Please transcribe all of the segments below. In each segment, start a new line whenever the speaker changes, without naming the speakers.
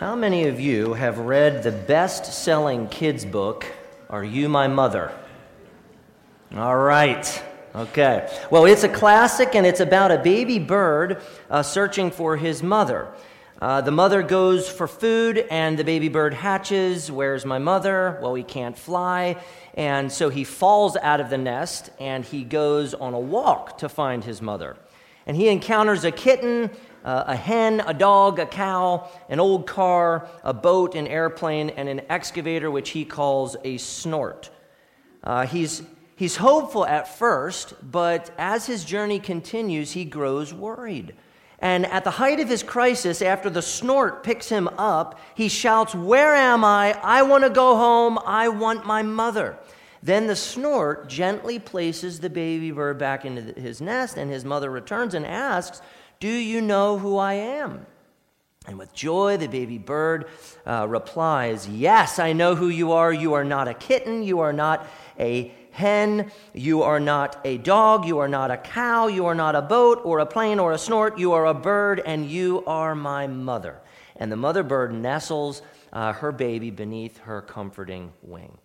How many of you have read the best selling kids' book, Are You My Mother? All right. Okay. Well, it's a classic and it's about a baby bird uh, searching for his mother. Uh, the mother goes for food and the baby bird hatches. Where's my mother? Well, he can't fly. And so he falls out of the nest and he goes on a walk to find his mother. And he encounters a kitten uh, a hen, a dog, a cow, an old car, a boat, an airplane, and an excavator, which he calls a snort. Uh, he's, he's hopeful at first, but as his journey continues, he grows worried. And at the height of his crisis, after the snort picks him up, he shouts, Where am I? I want to go home. I want my mother. Then the snort gently places the baby bird back into his nest, and his mother returns and asks, do you know who I am? And with joy, the baby bird uh, replies, Yes, I know who you are. You are not a kitten. You are not a hen. You are not a dog. You are not a cow. You are not a boat or a plane or a snort. You are a bird, and you are my mother. And the mother bird nestles uh, her baby beneath her comforting wing.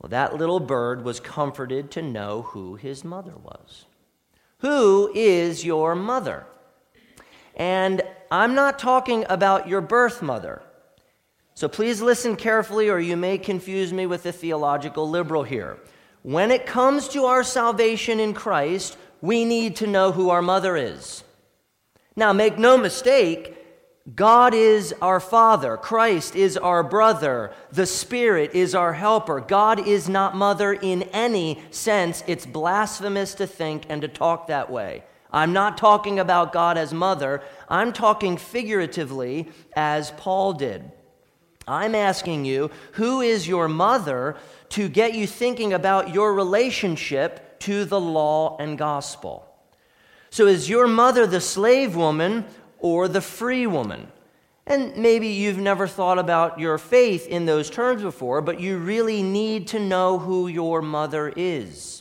Well, that little bird was comforted to know who his mother was. Who is your mother? And I'm not talking about your birth mother. So please listen carefully, or you may confuse me with a theological liberal here. When it comes to our salvation in Christ, we need to know who our mother is. Now, make no mistake, God is our Father, Christ is our brother, the Spirit is our helper. God is not mother in any sense. It's blasphemous to think and to talk that way. I'm not talking about God as mother, I'm talking figuratively as Paul did. I'm asking you, who is your mother to get you thinking about your relationship to the law and gospel? So, is your mother the slave woman or the free woman? And maybe you've never thought about your faith in those terms before, but you really need to know who your mother is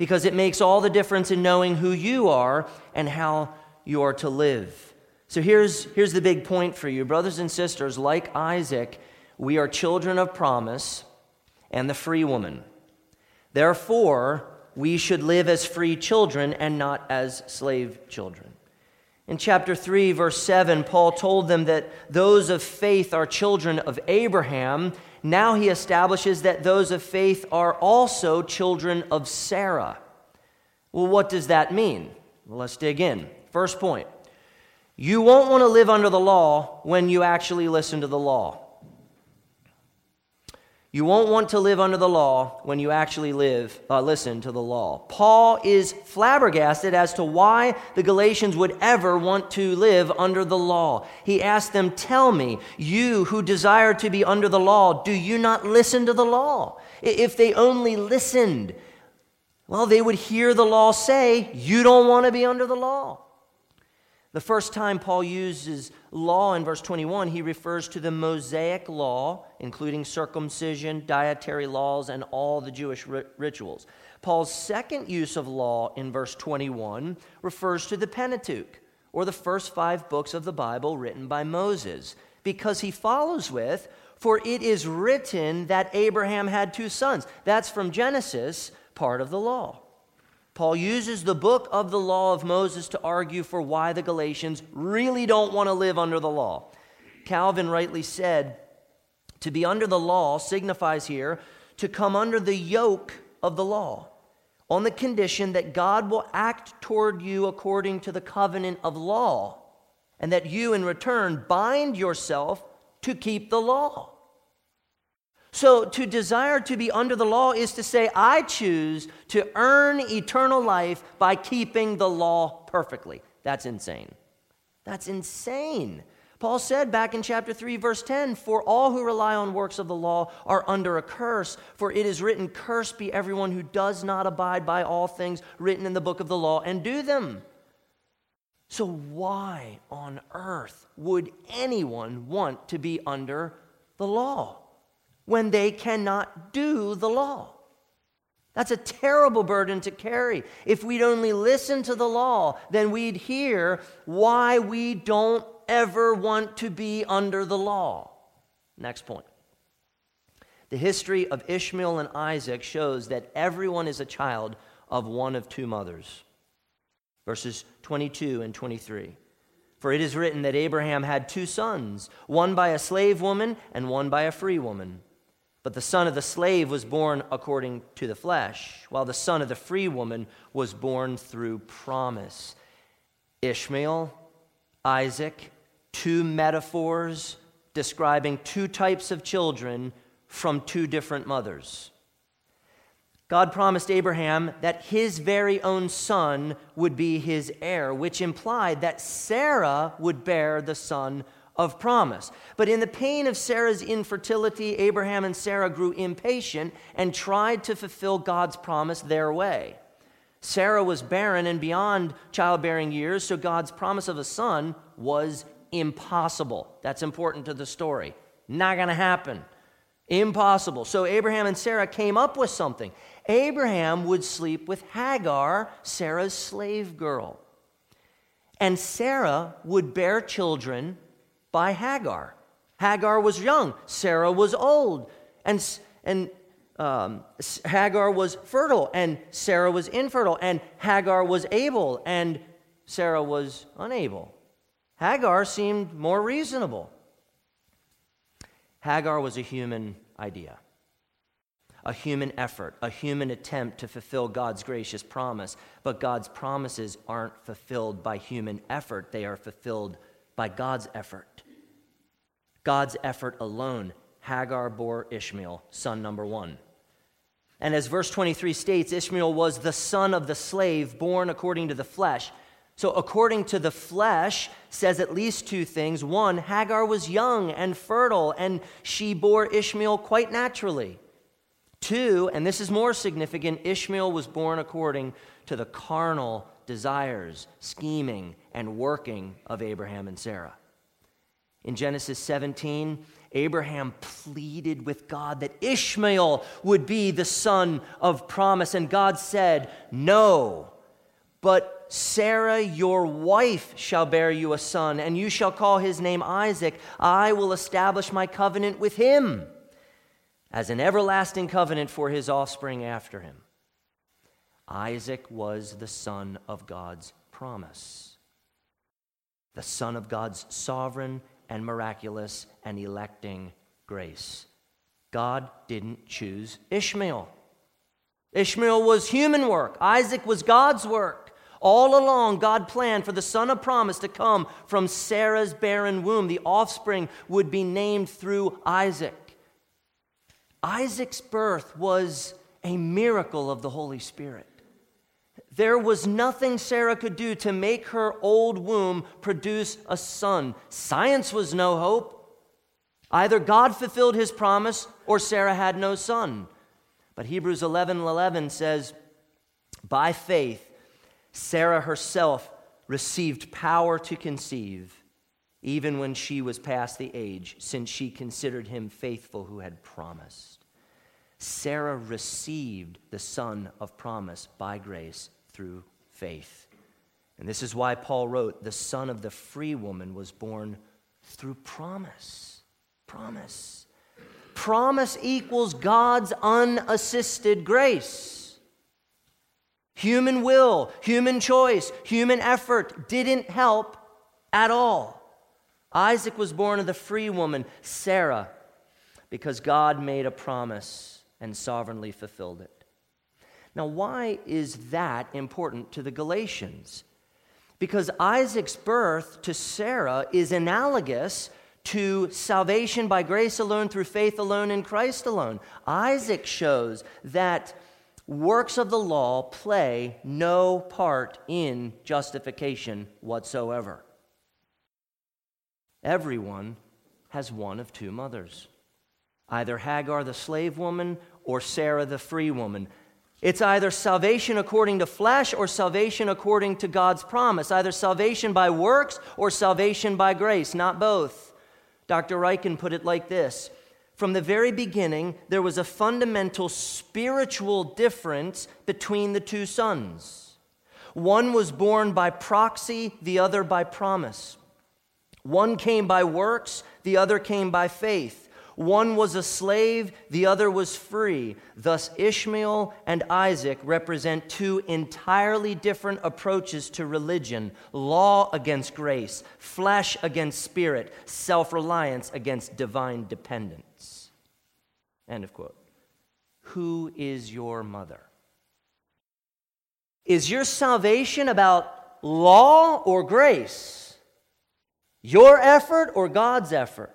because it makes all the difference in knowing who you are and how you are to live. So here's, here's the big point for you, brothers and sisters. Like Isaac, we are children of promise and the free woman. Therefore, we should live as free children and not as slave children. In chapter 3, verse 7, Paul told them that those of faith are children of Abraham now he establishes that those of faith are also children of Sarah. Well, what does that mean? Well, let's dig in. First point you won't want to live under the law when you actually listen to the law. You won't want to live under the law when you actually live, uh, listen to the law. Paul is flabbergasted as to why the Galatians would ever want to live under the law. He asked them, Tell me, you who desire to be under the law, do you not listen to the law? If they only listened, well, they would hear the law say, You don't want to be under the law. The first time Paul uses law in verse 21, he refers to the Mosaic law, including circumcision, dietary laws, and all the Jewish rituals. Paul's second use of law in verse 21 refers to the Pentateuch, or the first five books of the Bible written by Moses, because he follows with, For it is written that Abraham had two sons. That's from Genesis, part of the law. Paul uses the book of the law of Moses to argue for why the Galatians really don't want to live under the law. Calvin rightly said, to be under the law signifies here to come under the yoke of the law on the condition that God will act toward you according to the covenant of law, and that you in return bind yourself to keep the law. So, to desire to be under the law is to say, I choose to earn eternal life by keeping the law perfectly. That's insane. That's insane. Paul said back in chapter 3, verse 10 For all who rely on works of the law are under a curse, for it is written, Cursed be everyone who does not abide by all things written in the book of the law and do them. So, why on earth would anyone want to be under the law? When they cannot do the law. That's a terrible burden to carry. If we'd only listen to the law, then we'd hear why we don't ever want to be under the law. Next point. The history of Ishmael and Isaac shows that everyone is a child of one of two mothers. Verses 22 and 23. For it is written that Abraham had two sons, one by a slave woman and one by a free woman. But the son of the slave was born according to the flesh, while the son of the free woman was born through promise. Ishmael, Isaac, two metaphors describing two types of children from two different mothers. God promised Abraham that his very own son would be his heir, which implied that Sarah would bear the son of promise. But in the pain of Sarah's infertility, Abraham and Sarah grew impatient and tried to fulfill God's promise their way. Sarah was barren and beyond childbearing years, so God's promise of a son was impossible. That's important to the story. Not going to happen. Impossible. So Abraham and Sarah came up with something. Abraham would sleep with Hagar, Sarah's slave girl. And Sarah would bear children by Hagar. Hagar was young, Sarah was old. And, and um, Hagar was fertile, and Sarah was infertile. And Hagar was able, and Sarah was unable. Hagar seemed more reasonable. Hagar was a human idea, a human effort, a human attempt to fulfill God's gracious promise. But God's promises aren't fulfilled by human effort, they are fulfilled by God's effort. God's effort alone. Hagar bore Ishmael, son number one. And as verse 23 states, Ishmael was the son of the slave born according to the flesh. So, according to the flesh, says at least two things. One, Hagar was young and fertile, and she bore Ishmael quite naturally. Two, and this is more significant, Ishmael was born according to the carnal desires, scheming, and working of Abraham and Sarah. In Genesis 17, Abraham pleaded with God that Ishmael would be the son of promise, and God said, No, but Sarah, your wife, shall bear you a son, and you shall call his name Isaac. I will establish my covenant with him as an everlasting covenant for his offspring after him. Isaac was the son of God's promise, the son of God's sovereign and miraculous and electing grace. God didn't choose Ishmael. Ishmael was human work, Isaac was God's work. All along, God planned for the son of promise to come from Sarah's barren womb. The offspring would be named through Isaac. Isaac's birth was a miracle of the Holy Spirit. There was nothing Sarah could do to make her old womb produce a son. Science was no hope. Either God fulfilled his promise or Sarah had no son. But Hebrews 11 11 says, By faith, Sarah herself received power to conceive even when she was past the age, since she considered him faithful who had promised. Sarah received the son of promise by grace through faith. And this is why Paul wrote, The son of the free woman was born through promise. Promise. Promise equals God's unassisted grace. Human will, human choice, human effort didn't help at all. Isaac was born of the free woman, Sarah, because God made a promise and sovereignly fulfilled it. Now, why is that important to the Galatians? Because Isaac's birth to Sarah is analogous to salvation by grace alone, through faith alone, in Christ alone. Isaac shows that works of the law play no part in justification whatsoever. Everyone has one of two mothers either Hagar the slave woman or Sarah the free woman. It's either salvation according to flesh or salvation according to God's promise, either salvation by works or salvation by grace, not both. Dr. Ryken put it like this from the very beginning, there was a fundamental spiritual difference between the two sons. One was born by proxy, the other by promise. One came by works, the other came by faith. One was a slave, the other was free. Thus, Ishmael and Isaac represent two entirely different approaches to religion law against grace, flesh against spirit, self reliance against divine dependence. End of quote. Who is your mother? Is your salvation about law or grace? Your effort or God's effort?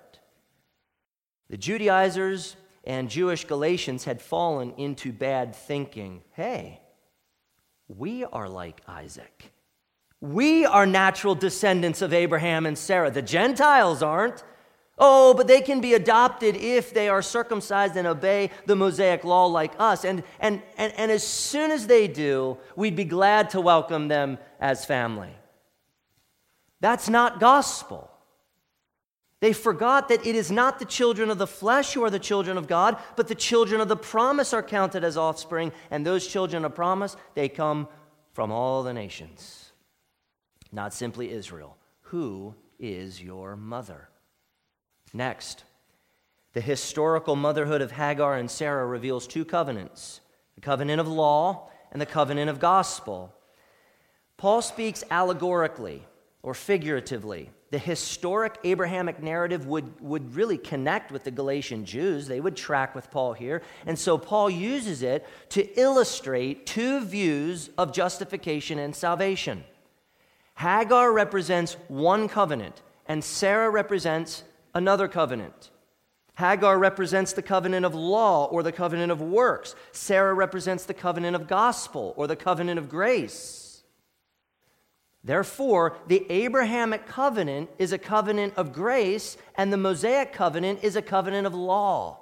The Judaizers and Jewish Galatians had fallen into bad thinking. Hey, we are like Isaac. We are natural descendants of Abraham and Sarah. The Gentiles aren't. Oh, but they can be adopted if they are circumcised and obey the Mosaic law like us. And, and, and, and as soon as they do, we'd be glad to welcome them as family. That's not gospel. They forgot that it is not the children of the flesh who are the children of God, but the children of the promise are counted as offspring, and those children of promise, they come from all the nations, not simply Israel. Who is your mother? Next, the historical motherhood of Hagar and Sarah reveals two covenants the covenant of law and the covenant of gospel. Paul speaks allegorically or figuratively the historic Abrahamic narrative would, would really connect with the Galatian Jews. They would track with Paul here. And so Paul uses it to illustrate two views of justification and salvation. Hagar represents one covenant, and Sarah represents another covenant. Hagar represents the covenant of law or the covenant of works. Sarah represents the covenant of gospel or the covenant of grace. Therefore, the Abrahamic covenant is a covenant of grace, and the Mosaic covenant is a covenant of law.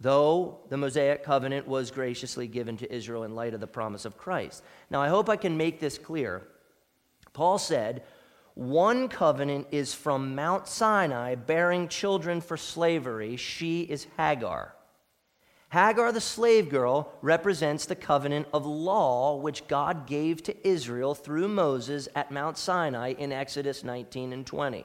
Though the Mosaic covenant was graciously given to Israel in light of the promise of Christ. Now, I hope I can make this clear. Paul said, One covenant is from Mount Sinai, bearing children for slavery. She is Hagar. Hagar, the slave girl, represents the covenant of law which God gave to Israel through Moses at Mount Sinai in Exodus 19 and 20.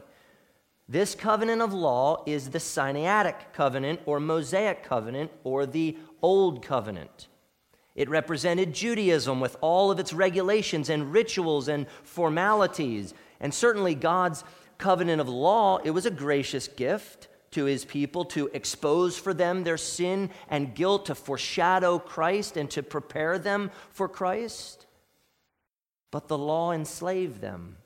This covenant of law is the Sinaitic covenant or Mosaic covenant or the Old Covenant. It represented Judaism with all of its regulations and rituals and formalities. And certainly God's covenant of law, it was a gracious gift to his people to expose for them their sin and guilt, to foreshadow Christ and to prepare them for Christ. But the law enslaved them.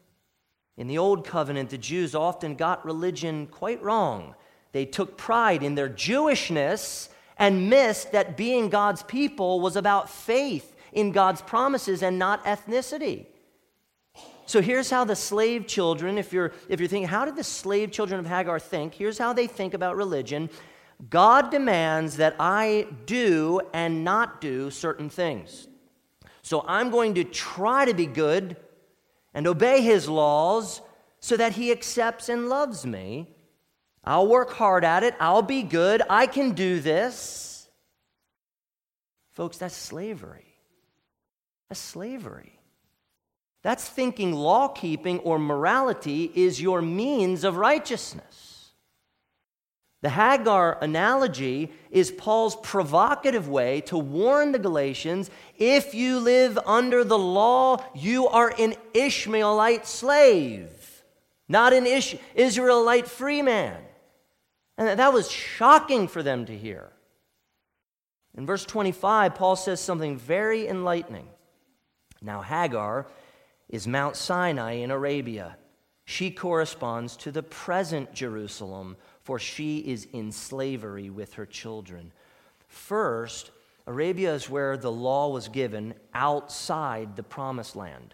In the Old Covenant, the Jews often got religion quite wrong. They took pride in their Jewishness and missed that being God's people was about faith in God's promises and not ethnicity. So here's how the slave children, if you're, if you're thinking, how did the slave children of Hagar think? Here's how they think about religion God demands that I do and not do certain things. So I'm going to try to be good and obey his laws so that he accepts and loves me. I'll work hard at it. I'll be good. I can do this. Folks, that's slavery. That's slavery. That's thinking law keeping or morality is your means of righteousness. The Hagar analogy is Paul's provocative way to warn the Galatians if you live under the law, you are an Ishmaelite slave, not an Ish- Israelite free man. And that was shocking for them to hear. In verse 25, Paul says something very enlightening. Now, Hagar is Mount Sinai in Arabia. She corresponds to the present Jerusalem, for she is in slavery with her children. First, Arabia is where the law was given outside the promised land.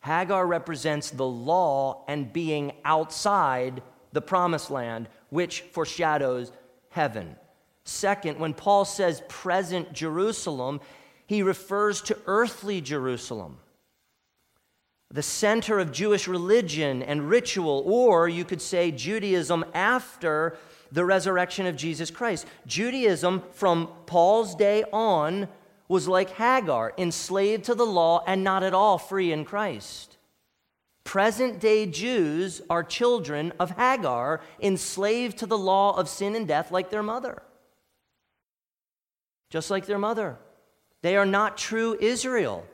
Hagar represents the law and being outside the promised land, which foreshadows heaven. Second, when Paul says present Jerusalem, he refers to earthly Jerusalem the center of Jewish religion and ritual, or you could say Judaism after the resurrection of Jesus Christ. Judaism from Paul's day on was like Hagar, enslaved to the law and not at all free in Christ. Present day Jews are children of Hagar, enslaved to the law of sin and death like their mother. Just like their mother. They are not true Israel.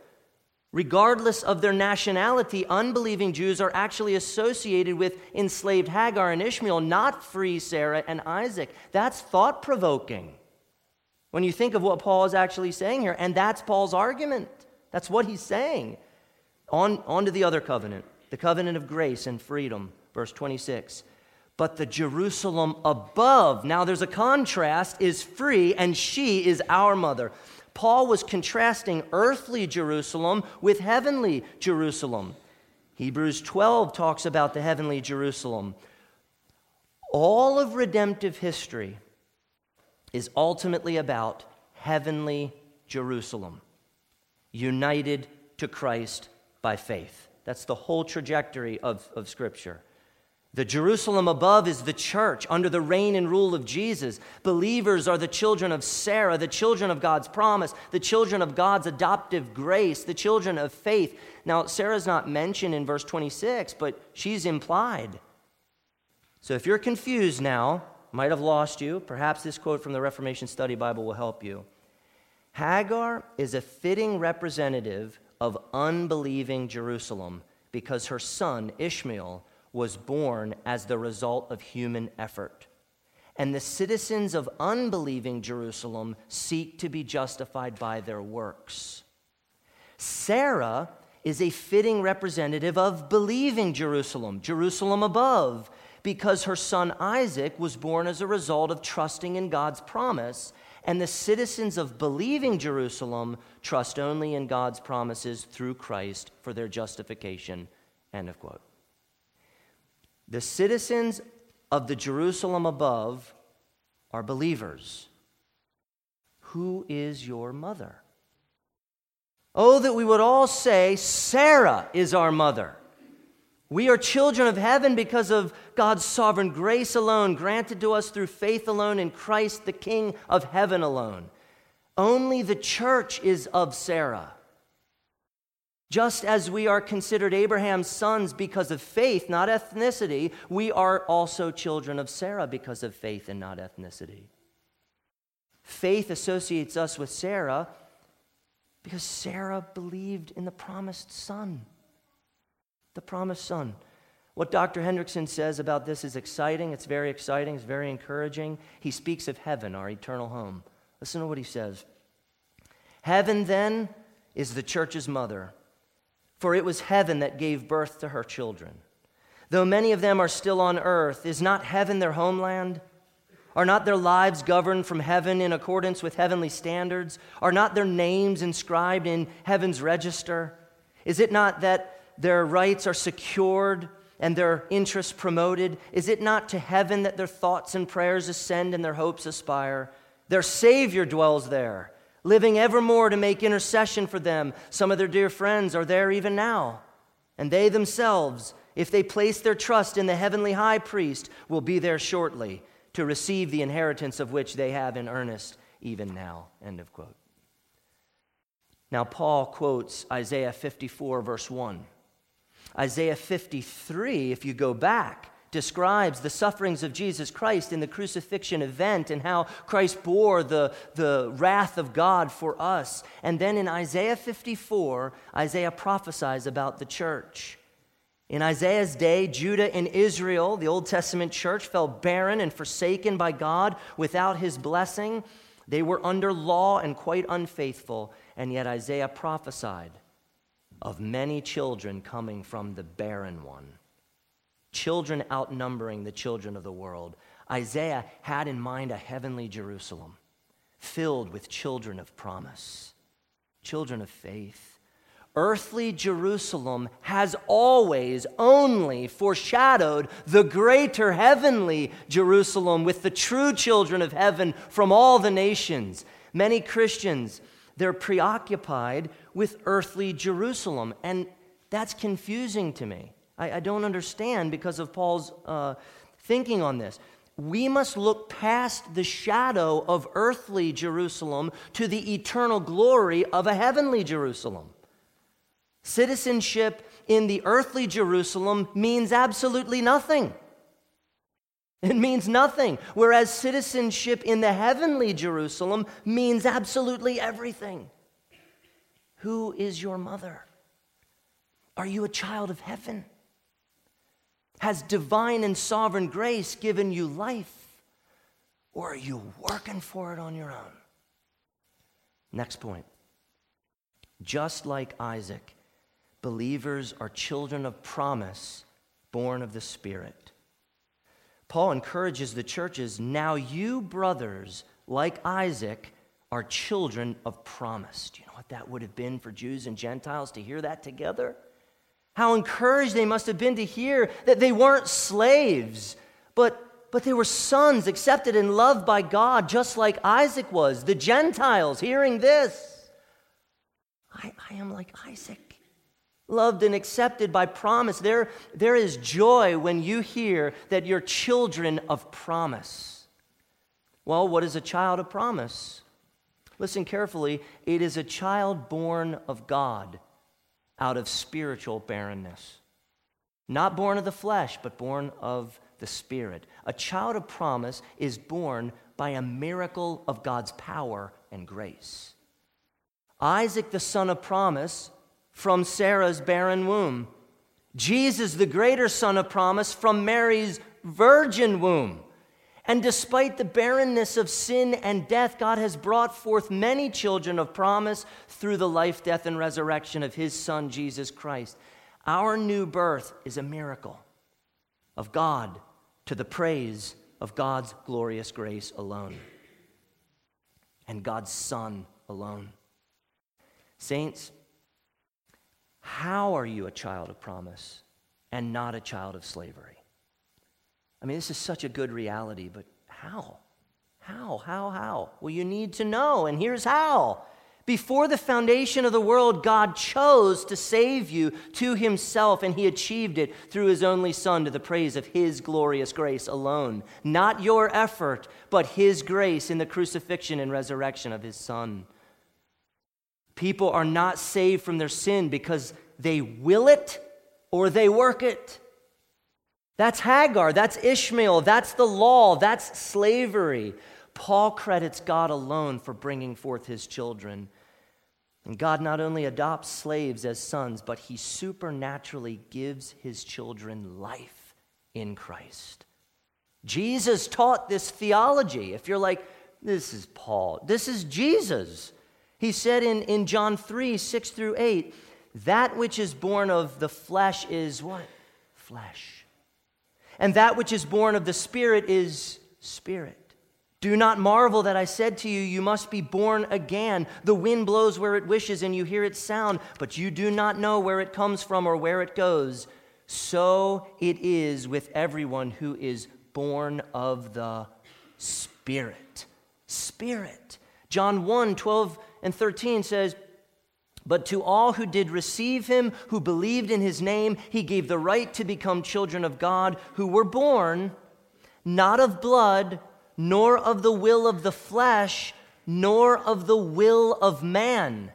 Regardless of their nationality, unbelieving Jews are actually associated with enslaved Hagar and Ishmael, not free Sarah and Isaac. That's thought provoking when you think of what Paul is actually saying here. And that's Paul's argument. That's what he's saying. On, on to the other covenant, the covenant of grace and freedom, verse 26. But the Jerusalem above, now there's a contrast, is free, and she is our mother. Paul was contrasting earthly Jerusalem with heavenly Jerusalem. Hebrews 12 talks about the heavenly Jerusalem. All of redemptive history is ultimately about heavenly Jerusalem, united to Christ by faith. That's the whole trajectory of, of Scripture. The Jerusalem above is the church under the reign and rule of Jesus. Believers are the children of Sarah, the children of God's promise, the children of God's adoptive grace, the children of faith. Now, Sarah's not mentioned in verse 26, but she's implied. So if you're confused now, might have lost you, perhaps this quote from the Reformation Study Bible will help you. Hagar is a fitting representative of unbelieving Jerusalem because her son, Ishmael, was born as the result of human effort. And the citizens of unbelieving Jerusalem seek to be justified by their works. Sarah is a fitting representative of believing Jerusalem, Jerusalem above, because her son Isaac was born as a result of trusting in God's promise, and the citizens of believing Jerusalem trust only in God's promises through Christ for their justification. End of quote. The citizens of the Jerusalem above are believers. Who is your mother? Oh, that we would all say, Sarah is our mother. We are children of heaven because of God's sovereign grace alone, granted to us through faith alone in Christ, the King of heaven alone. Only the church is of Sarah. Just as we are considered Abraham's sons because of faith, not ethnicity, we are also children of Sarah because of faith and not ethnicity. Faith associates us with Sarah because Sarah believed in the promised son. The promised son. What Dr. Hendriksen says about this is exciting. It's very exciting. It's very encouraging. He speaks of heaven, our eternal home. Listen to what he says Heaven, then, is the church's mother for it was heaven that gave birth to her children. Though many of them are still on earth, is not heaven their homeland? Are not their lives governed from heaven in accordance with heavenly standards? Are not their names inscribed in heaven's register? Is it not that their rights are secured and their interests promoted? Is it not to heaven that their thoughts and prayers ascend and their hopes aspire? Their Savior dwells there living evermore to make intercession for them. Some of their dear friends are there even now. And they themselves, if they place their trust in the heavenly high priest, will be there shortly to receive the inheritance of which they have in earnest even now. End of quote. Now, Paul quotes Isaiah 54, verse 1. Isaiah 53, if you go back, describes the sufferings of Jesus Christ in the crucifixion event and how Christ bore the, the wrath of God for us. And then in Isaiah 54, Isaiah prophesies about the church. In Isaiah's day, Judah and Israel, the Old Testament church, fell barren and forsaken by God without his blessing. They were under law and quite unfaithful, and yet Isaiah prophesied of many children coming from the barren one children outnumbering the children of the world. Isaiah had in mind a heavenly Jerusalem filled with children of promise, children of faith. Earthly Jerusalem has always only foreshadowed the greater heavenly Jerusalem with the true children of heaven from all the nations. Many Christians, they're preoccupied with earthly Jerusalem, and that's confusing to me. I, I don't understand because of Paul's uh, thinking on this. We must look past the shadow of earthly Jerusalem to the eternal glory of a heavenly Jerusalem. Citizenship in the earthly Jerusalem means absolutely nothing. It means nothing. Whereas citizenship in the heavenly Jerusalem means absolutely everything. Who is your mother? Are you a child of heaven? Has divine and sovereign grace given you life? Or are you working for it on your own? Next point. Just like Isaac, believers are children of promise, born of the Spirit. Paul encourages the churches now you, brothers, like Isaac, are children of promise. Do you know what that would have been for Jews and Gentiles to hear that together? How encouraged they must have been to hear that they weren't slaves, but, but they were sons accepted and loved by God, just like Isaac was. The Gentiles hearing this I, I am like Isaac, loved and accepted by promise. There, there is joy when you hear that you're children of promise. Well, what is a child of promise? Listen carefully. It is a child born of God out of spiritual barrenness. Not born of the flesh, but born of the Spirit. A child of promise is born by a miracle of God's power and grace. Isaac, the son of promise, from Sarah's barren womb. Jesus, the greater son of promise, from Mary's virgin womb. And despite the barrenness of sin and death, God has brought forth many children of promise through the life, death, and resurrection of his Son, Jesus Christ. Our new birth is a miracle of God to the praise of God's glorious grace alone and God's Son alone. Saints, how are you a child of promise and not a child of slavery? I mean, this is such a good reality, but how? How? How? How? Well, you need to know, and here's how. Before the foundation of the world, God chose to save you to himself, and he achieved it through his only Son to the praise of his glorious grace alone. Not your effort, but his grace in the crucifixion and resurrection of his Son. People are not saved from their sin because they will it or they work it. That's Hagar, that's Ishmael, that's the law, that's slavery. Paul credits God alone for bringing forth his children. And God not only adopts slaves as sons, but he supernaturally gives his children life in Christ. Jesus taught this theology. If you're like, this is Paul, this is Jesus. He said in, in John 3 6 through 8, that which is born of the flesh is what? Flesh. And that which is born of the Spirit is spirit. Do not marvel that I said to you, You must be born again. The wind blows where it wishes, and you hear its sound, but you do not know where it comes from or where it goes. So it is with everyone who is born of the Spirit. Spirit. John 1 12 and 13 says, But to all who did receive him, who believed in his name, he gave the right to become children of God, who were born not of blood, nor of the will of the flesh, nor of the will of man,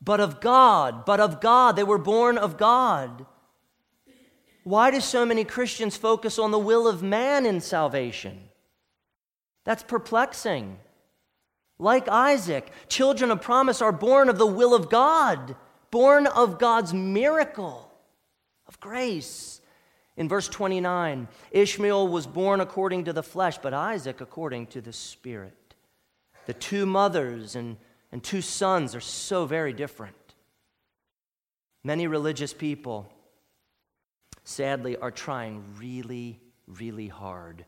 but of God. But of God. They were born of God. Why do so many Christians focus on the will of man in salvation? That's perplexing. Like Isaac, children of promise are born of the will of God, born of God's miracle of grace. In verse 29, Ishmael was born according to the flesh, but Isaac according to the Spirit. The two mothers and, and two sons are so very different. Many religious people, sadly, are trying really, really hard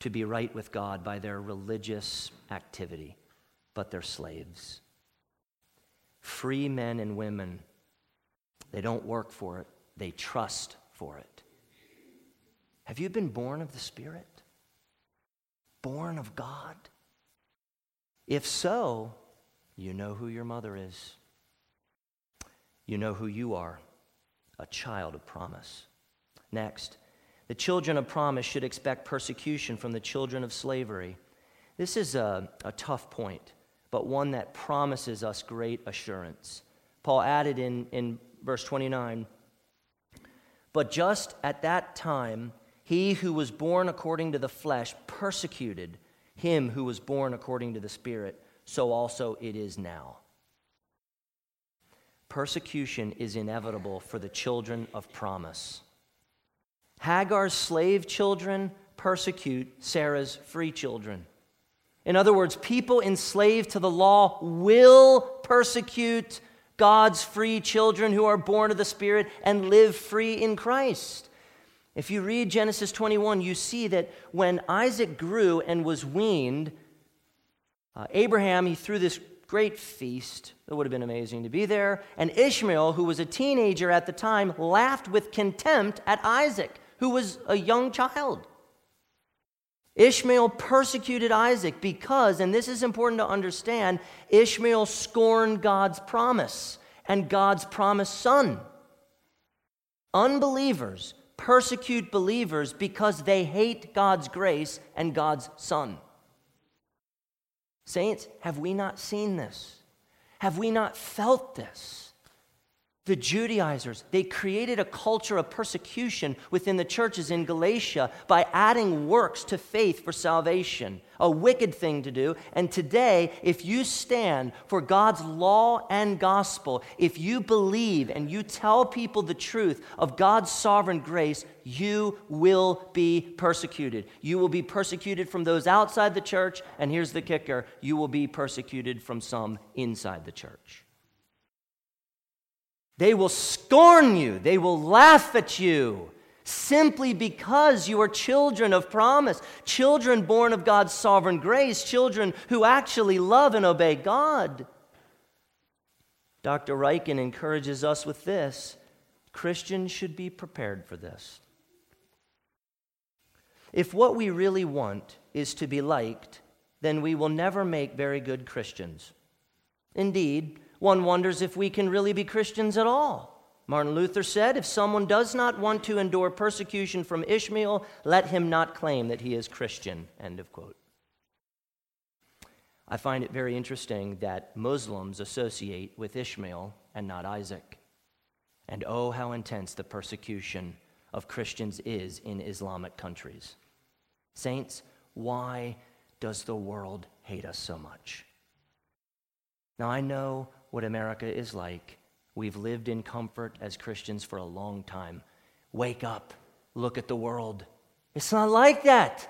to be right with God by their religious activity but they're slaves. Free men and women, they don't work for it, they trust for it. Have you been born of the Spirit? Born of God? If so, you know who your mother is. You know who you are a child of promise. Next, the children of promise should expect persecution from the children of slavery. This is a, a tough point but one that promises us great assurance. Paul added in, in verse 29 But just at that time, he who was born according to the flesh persecuted him who was born according to the Spirit. So also it is now. Persecution is inevitable for the children of promise. Hagar's slave children persecute Sarah's free children. In other words, people enslaved to the law will persecute God's free children who are born of the Spirit and live free in Christ. If you read Genesis 21, you see that when Isaac grew and was weaned, uh, Abraham, he threw this great feast. It would have been amazing to be there. And Ishmael, who was a teenager at the time, laughed with contempt at Isaac, who was a young child. Ishmael persecuted Isaac because, and this is important to understand, Ishmael scorned God's promise and God's promised son. Unbelievers persecute believers because they hate God's grace and God's son. Saints, have we not seen this? Have we not felt this? The Judaizers, they created a culture of persecution within the churches in Galatia by adding works to faith for salvation. A wicked thing to do. And today, if you stand for God's law and gospel, if you believe and you tell people the truth of God's sovereign grace, you will be persecuted. You will be persecuted from those outside the church, and here's the kicker you will be persecuted from some inside the church. They will scorn you, they will laugh at you simply because you are children of promise, children born of God's sovereign grace, children who actually love and obey God. Dr. Ryken encourages us with this Christians should be prepared for this. If what we really want is to be liked, then we will never make very good Christians. Indeed, one wonders if we can really be Christians at all. Martin Luther said, If someone does not want to endure persecution from Ishmael, let him not claim that he is Christian. End of quote. I find it very interesting that Muslims associate with Ishmael and not Isaac. And oh, how intense the persecution of Christians is in Islamic countries. Saints, why does the world hate us so much? Now, I know what America is like. We've lived in comfort as Christians for a long time. Wake up, look at the world. It's not like that.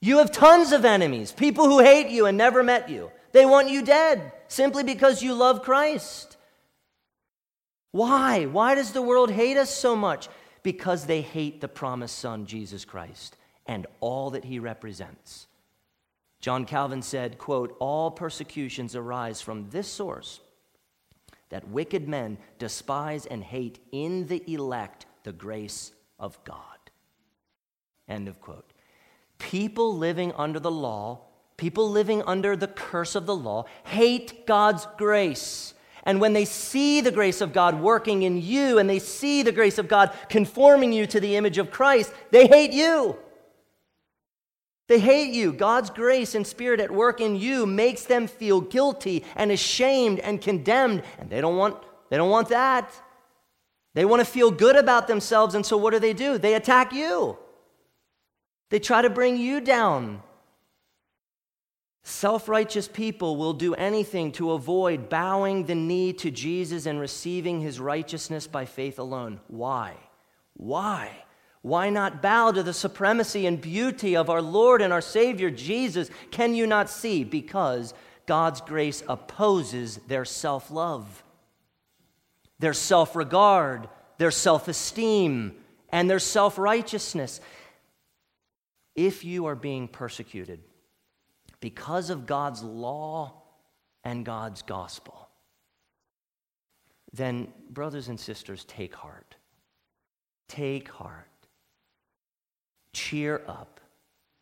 You have tons of enemies, people who hate you and never met you. They want you dead simply because you love Christ. Why? Why does the world hate us so much? Because they hate the promised Son, Jesus Christ, and all that he represents. John Calvin said, quote, all persecutions arise from this source that wicked men despise and hate in the elect the grace of God. End of quote. People living under the law, people living under the curse of the law, hate God's grace. And when they see the grace of God working in you and they see the grace of God conforming you to the image of Christ, they hate you. They hate you. God's grace and spirit at work in you makes them feel guilty and ashamed and condemned, and they don't want they don't want that. They want to feel good about themselves, and so what do they do? They attack you. They try to bring you down. Self righteous people will do anything to avoid bowing the knee to Jesus and receiving his righteousness by faith alone. Why? Why? Why not bow to the supremacy and beauty of our Lord and our Savior Jesus? Can you not see? Because God's grace opposes their self love, their self regard, their self esteem, and their self righteousness. If you are being persecuted because of God's law and God's gospel, then, brothers and sisters, take heart. Take heart. Cheer up.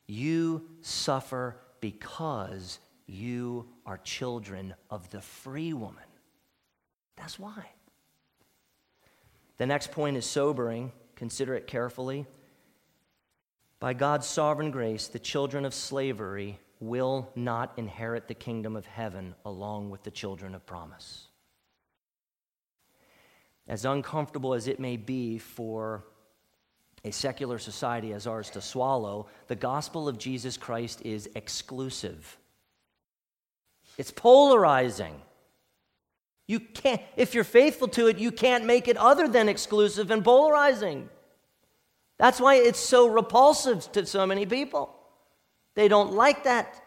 You suffer because you are children of the free woman. That's why. The next point is sobering. Consider it carefully. By God's sovereign grace, the children of slavery will not inherit the kingdom of heaven along with the children of promise. As uncomfortable as it may be for a secular society as ours to swallow, the gospel of Jesus Christ is exclusive. It's polarizing. You can't, if you're faithful to it, you can't make it other than exclusive and polarizing. That's why it's so repulsive to so many people. They don't like that.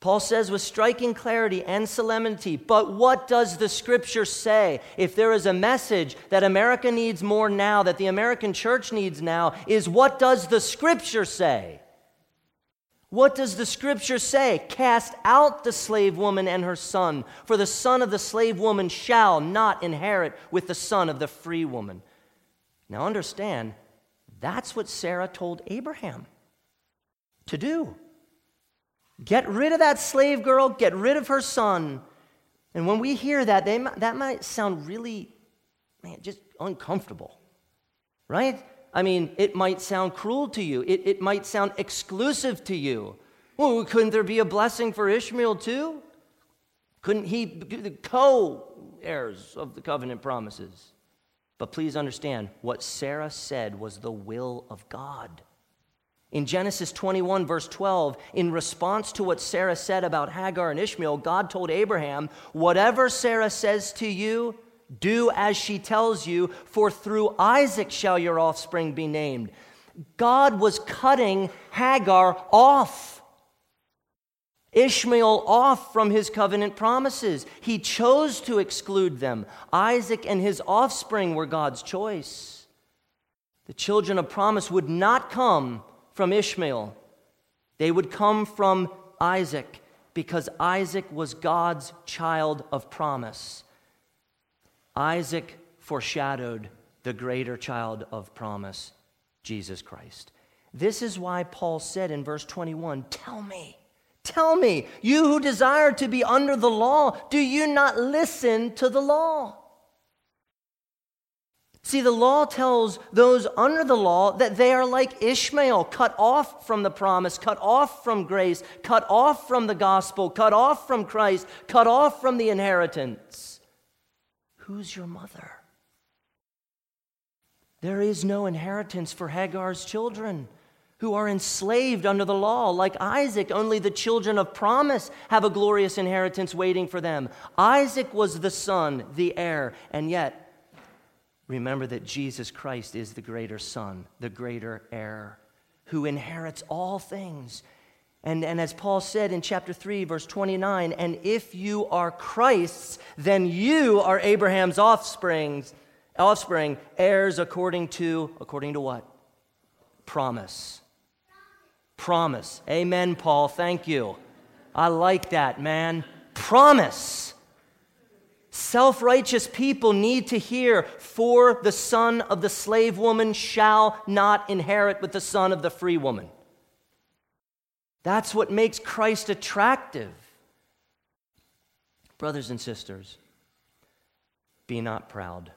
Paul says with striking clarity and solemnity, but what does the scripture say? If there is a message that America needs more now, that the American church needs now, is what does the scripture say? What does the scripture say? Cast out the slave woman and her son, for the son of the slave woman shall not inherit with the son of the free woman. Now understand, that's what Sarah told Abraham to do. Get rid of that slave girl, get rid of her son. And when we hear that, they, that might sound really, man, just uncomfortable, right? I mean, it might sound cruel to you, it, it might sound exclusive to you. Well, couldn't there be a blessing for Ishmael too? Couldn't he be the co heirs of the covenant promises? But please understand, what Sarah said was the will of God. In Genesis 21, verse 12, in response to what Sarah said about Hagar and Ishmael, God told Abraham, Whatever Sarah says to you, do as she tells you, for through Isaac shall your offspring be named. God was cutting Hagar off, Ishmael off from his covenant promises. He chose to exclude them. Isaac and his offspring were God's choice. The children of promise would not come from Ishmael, they would come from Isaac because Isaac was God's child of promise. Isaac foreshadowed the greater child of promise, Jesus Christ. This is why Paul said in verse 21 Tell me, tell me, you who desire to be under the law, do you not listen to the law? See, the law tells those under the law that they are like Ishmael, cut off from the promise, cut off from grace, cut off from the gospel, cut off from Christ, cut off from the inheritance. Who's your mother? There is no inheritance for Hagar's children who are enslaved under the law. Like Isaac, only the children of promise have a glorious inheritance waiting for them. Isaac was the son, the heir, and yet remember that Jesus Christ is the greater Son, the greater heir, who inherits all things. And, and as Paul said in chapter 3, verse 29, and if you are Christ's, then you are Abraham's offspring, offspring, heirs according to, according to what? Promise. Promise. Amen, Paul. Thank you. I like that, man. Promise. Self righteous people need to hear, for the son of the slave woman shall not inherit with the son of the free woman. That's what makes Christ attractive. Brothers and sisters, be not proud,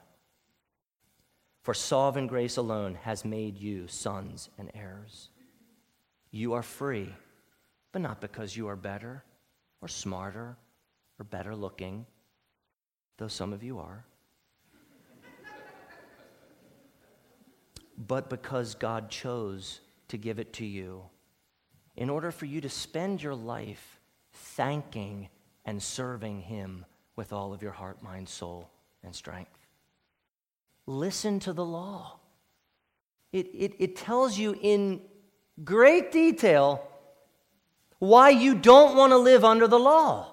for sovereign grace alone has made you sons and heirs. You are free, but not because you are better or smarter or better looking though some of you are. but because God chose to give it to you in order for you to spend your life thanking and serving Him with all of your heart, mind, soul, and strength. Listen to the law. It, it, it tells you in great detail why you don't want to live under the law.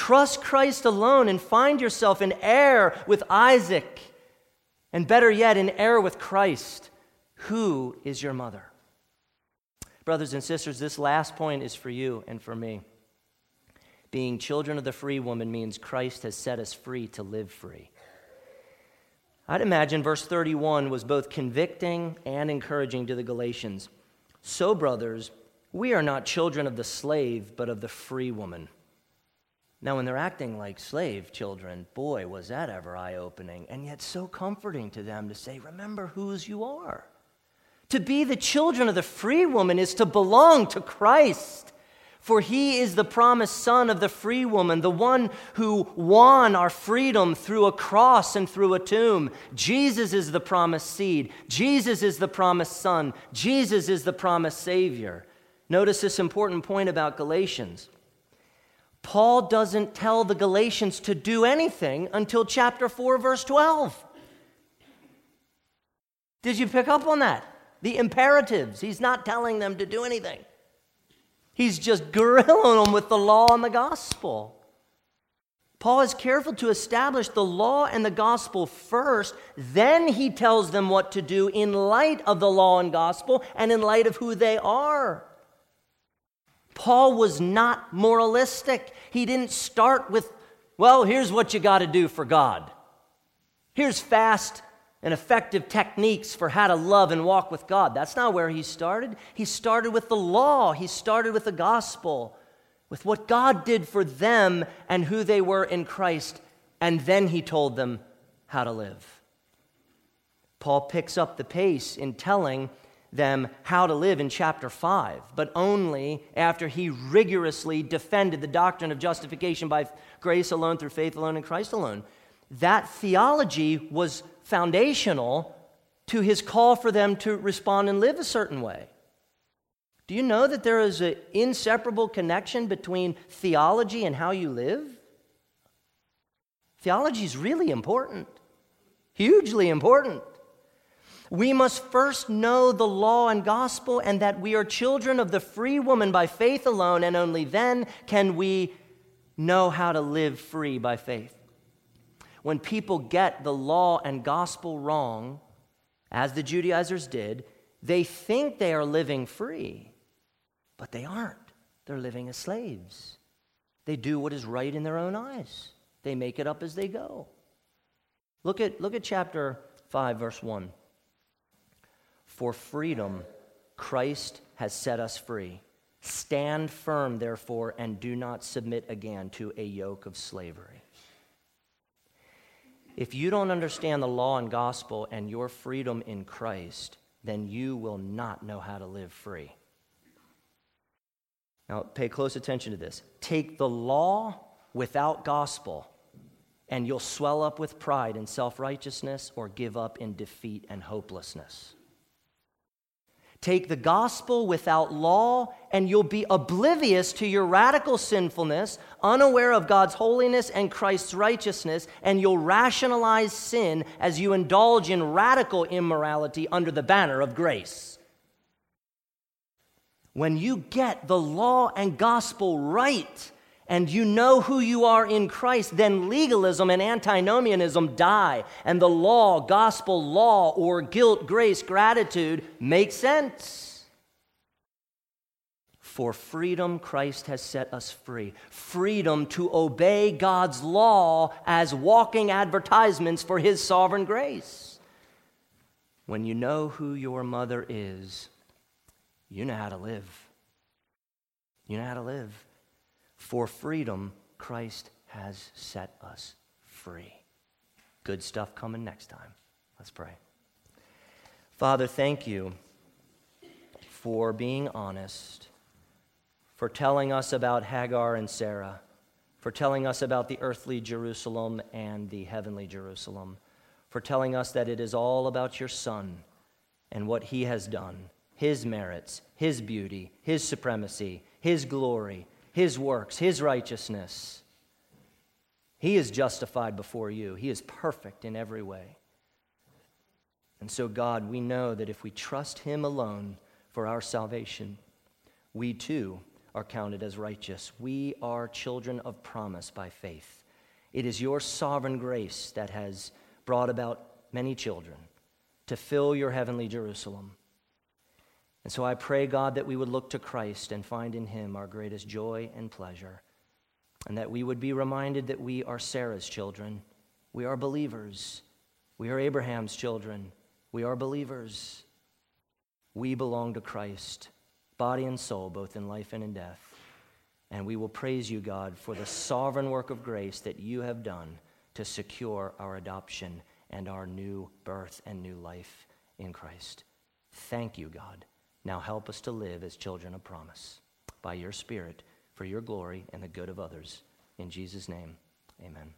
Trust Christ alone and find yourself in heir with Isaac, and better yet, in heir with Christ. Who is your mother? Brothers and sisters, this last point is for you and for me. Being children of the free woman means Christ has set us free to live free. I'd imagine verse 31 was both convicting and encouraging to the Galatians. So, brothers, we are not children of the slave, but of the free woman. Now, when they're acting like slave children, boy, was that ever eye opening, and yet so comforting to them to say, Remember whose you are. To be the children of the free woman is to belong to Christ. For he is the promised son of the free woman, the one who won our freedom through a cross and through a tomb. Jesus is the promised seed. Jesus is the promised son. Jesus is the promised Savior. Notice this important point about Galatians. Paul doesn't tell the Galatians to do anything until chapter 4, verse 12. Did you pick up on that? The imperatives. He's not telling them to do anything. He's just grilling them with the law and the gospel. Paul is careful to establish the law and the gospel first, then he tells them what to do in light of the law and gospel and in light of who they are. Paul was not moralistic. He didn't start with, well, here's what you got to do for God. Here's fast and effective techniques for how to love and walk with God. That's not where he started. He started with the law, he started with the gospel, with what God did for them and who they were in Christ, and then he told them how to live. Paul picks up the pace in telling them how to live in chapter 5, but only after he rigorously defended the doctrine of justification by grace alone, through faith alone, in Christ alone. That theology was foundational to his call for them to respond and live a certain way. Do you know that there is an inseparable connection between theology and how you live? Theology is really important, hugely important. We must first know the law and gospel and that we are children of the free woman by faith alone, and only then can we know how to live free by faith. When people get the law and gospel wrong, as the Judaizers did, they think they are living free, but they aren't. They're living as slaves. They do what is right in their own eyes, they make it up as they go. Look at, look at chapter 5, verse 1. For freedom, Christ has set us free. Stand firm, therefore, and do not submit again to a yoke of slavery. If you don't understand the law and gospel and your freedom in Christ, then you will not know how to live free. Now, pay close attention to this. Take the law without gospel, and you'll swell up with pride and self righteousness or give up in defeat and hopelessness. Take the gospel without law, and you'll be oblivious to your radical sinfulness, unaware of God's holiness and Christ's righteousness, and you'll rationalize sin as you indulge in radical immorality under the banner of grace. When you get the law and gospel right, and you know who you are in Christ, then legalism and antinomianism die, and the law, gospel law, or guilt, grace, gratitude make sense. For freedom, Christ has set us free. Freedom to obey God's law as walking advertisements for His sovereign grace. When you know who your mother is, you know how to live. You know how to live. For freedom, Christ has set us free. Good stuff coming next time. Let's pray. Father, thank you for being honest, for telling us about Hagar and Sarah, for telling us about the earthly Jerusalem and the heavenly Jerusalem, for telling us that it is all about your Son and what he has done, his merits, his beauty, his supremacy, his glory his works, His righteousness. He is justified before you, He is perfect in every way. And so, God, we know that if we trust Him alone for our salvation, we too are counted as righteous. We are children of promise by faith. It is your sovereign grace that has brought about many children to fill your heavenly Jerusalem. And so I pray, God, that we would look to Christ and find in him our greatest joy and pleasure, and that we would be reminded that we are Sarah's children. We are believers. We are Abraham's children. We are believers. We belong to Christ, body and soul, both in life and in death. And we will praise you, God, for the sovereign work of grace that you have done to secure our adoption and our new birth and new life in Christ. Thank you, God. Now help us to live as children of promise. By your Spirit, for your glory and the good of others. In Jesus' name, amen.